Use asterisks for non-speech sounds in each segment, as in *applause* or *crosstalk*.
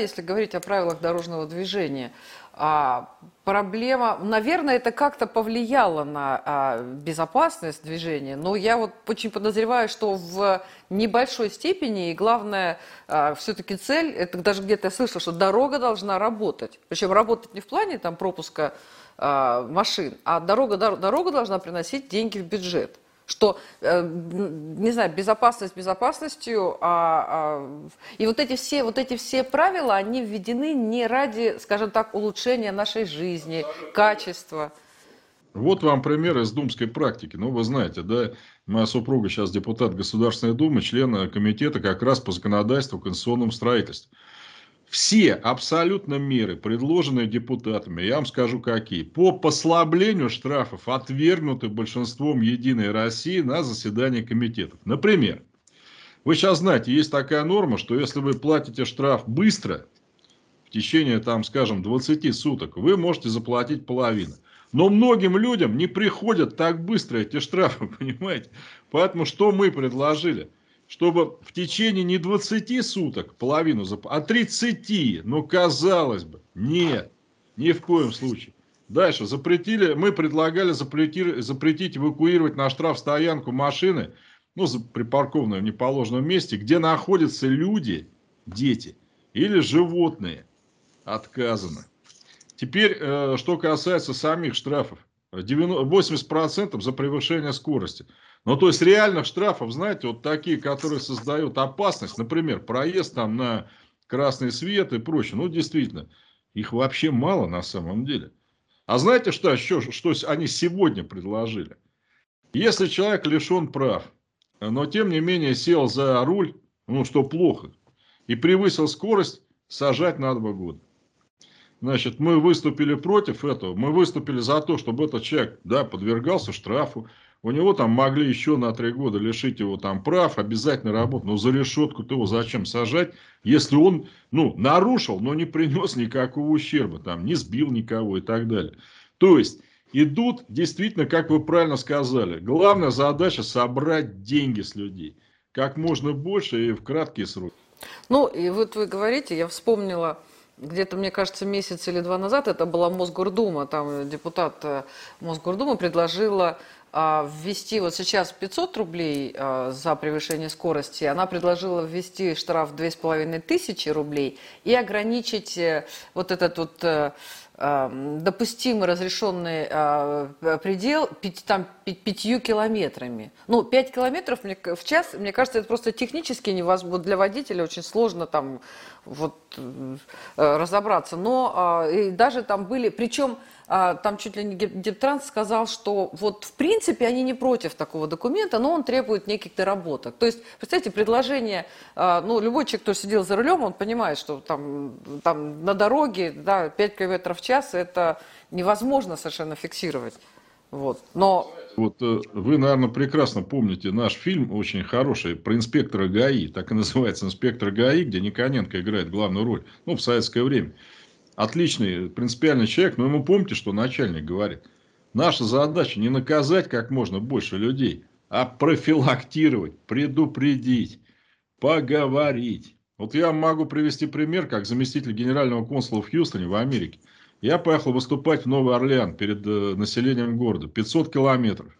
если говорить о правилах дорожного движения, а, проблема, наверное, это как-то повлияло на а, безопасность движения, но я вот очень подозреваю, что в небольшой степени, и главное, а, все-таки цель, это даже где-то я слышала, что дорога должна работать. Причем работать не в плане там пропуска машин, а дорога, дорога должна приносить деньги в бюджет что, э, не знаю, безопасность безопасностью, а, а, и вот эти, все, вот эти все правила, они введены не ради, скажем так, улучшения нашей жизни, качества. Вот вам пример из думской практики. Ну, вы знаете, да, моя супруга сейчас депутат Государственной Думы, член комитета как раз по законодательству конституционном строительстве. Все абсолютно меры, предложенные депутатами, я вам скажу какие, по послаблению штрафов отвергнуты большинством Единой России на заседании комитетов. Например, вы сейчас знаете, есть такая норма, что если вы платите штраф быстро, в течение, там, скажем, 20 суток, вы можете заплатить половину. Но многим людям не приходят так быстро эти штрафы, *laughs* понимаете? Поэтому что мы предложили? Чтобы в течение не 20 суток половину а 30. Ну, казалось бы, нет, ни в коем случае. Дальше, запретили, мы предлагали запретить, запретить эвакуировать на штраф стоянку машины, ну, припаркованную в неположенном месте, где находятся люди, дети или животные. Отказано. Теперь, э, что касается самих штрафов. 80% за превышение скорости. Ну, то есть, реальных штрафов, знаете, вот такие, которые создают опасность, например, проезд там на красный свет и прочее, ну, действительно, их вообще мало на самом деле. А знаете, что еще, что они сегодня предложили? Если человек лишен прав, но тем не менее сел за руль, ну, что плохо, и превысил скорость, сажать на два года. Значит, мы выступили против этого, мы выступили за то, чтобы этот человек, да, подвергался штрафу, у него там могли еще на три года лишить его там прав, обязательно работать. Но за решетку-то его зачем сажать, если он, ну, нарушил, но не принес никакого ущерба, там, не сбил никого и так далее. То есть, идут действительно, как вы правильно сказали, главная задача собрать деньги с людей. Как можно больше и в краткие сроки. Ну, и вот вы говорите, я вспомнила где-то, мне кажется, месяц или два назад, это была Мосгордума, там депутат э, Мосгордумы предложила ввести вот сейчас 500 рублей а, за превышение скорости, она предложила ввести штраф 2500 рублей и ограничить э, вот этот вот э, а, допустимый разрешенный предел там, 5 километрами. Ну, 5 километров в час, мне кажется, это просто технически невозможно. Для водителя очень сложно там вот э, разобраться. Но и даже там были, причем а, там чуть ли не Дептранс сказал, что вот в принципе они не против такого документа, но он требует неких доработок. То есть, представьте, предложение, а, ну, любой человек, кто сидел за рулем, он понимает, что там, там на дороге да, 5 км в час это невозможно совершенно фиксировать. Вот. Но... Вот э, вы, наверное, прекрасно помните наш фильм, очень хороший, про инспектора ГАИ. Так и называется «Инспектор ГАИ», где Никоненко играет главную роль. Ну, в советское время отличный, принципиальный человек, но ему помните, что начальник говорит. Наша задача не наказать как можно больше людей, а профилактировать, предупредить, поговорить. Вот я могу привести пример, как заместитель генерального консула в Хьюстоне, в Америке. Я поехал выступать в Новый Орлеан перед э, населением города. 500 километров.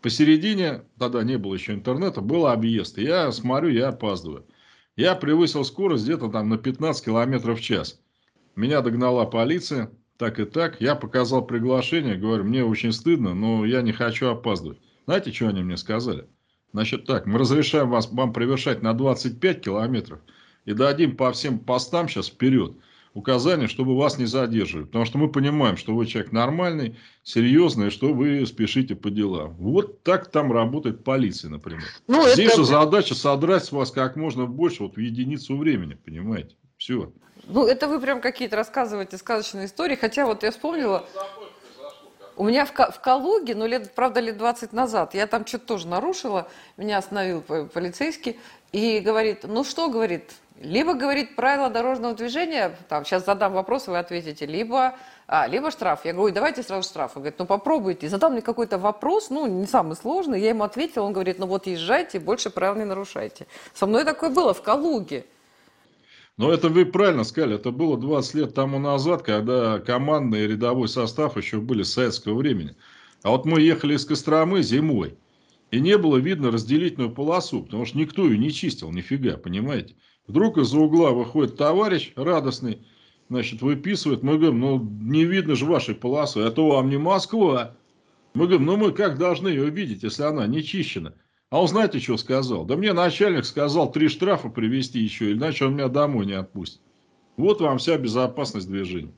Посередине, тогда не было еще интернета, был объезд. я смотрю, я опаздываю. Я превысил скорость где-то там на 15 километров в час. Меня догнала полиция, так и так. Я показал приглашение, говорю, мне очень стыдно, но я не хочу опаздывать. Знаете, что они мне сказали? Значит так, мы разрешаем вас, вам превышать на 25 километров и дадим по всем постам сейчас вперед указания, чтобы вас не задерживали. Потому что мы понимаем, что вы человек нормальный, серьезный, что вы спешите по делам. Вот так там работает полиция, например. Ну, Здесь это... же задача содрать с вас как можно больше вот в единицу времени, понимаете? Все. Ну, это вы прям какие-то рассказываете сказочные истории. Хотя вот я вспомнила... У меня в, в Калуге, ну, лет, правда, лет 20 назад, я там что-то тоже нарушила, меня остановил полицейский и говорит, ну что, говорит, либо, говорит, правила дорожного движения, там, сейчас задам вопрос, вы ответите, либо, а, либо штраф. Я говорю, давайте сразу штраф. Он говорит, ну попробуйте. И задал мне какой-то вопрос, ну, не самый сложный, я ему ответила, он говорит, ну вот езжайте, больше правил не нарушайте. Со мной такое было в Калуге. Но это вы правильно сказали, это было 20 лет тому назад, когда командный и рядовой состав еще были с советского времени. А вот мы ехали из Костромы зимой, и не было видно разделительную полосу, потому что никто ее не чистил, нифига, понимаете. Вдруг из-за угла выходит товарищ радостный, значит, выписывает. Мы говорим, ну, не видно же вашей полосы, это вам не Москва. Мы говорим, ну, мы как должны ее видеть, если она не чищена? А он знаете, что сказал? Да мне начальник сказал три штрафа привезти еще, иначе он меня домой не отпустит. Вот вам вся безопасность движения.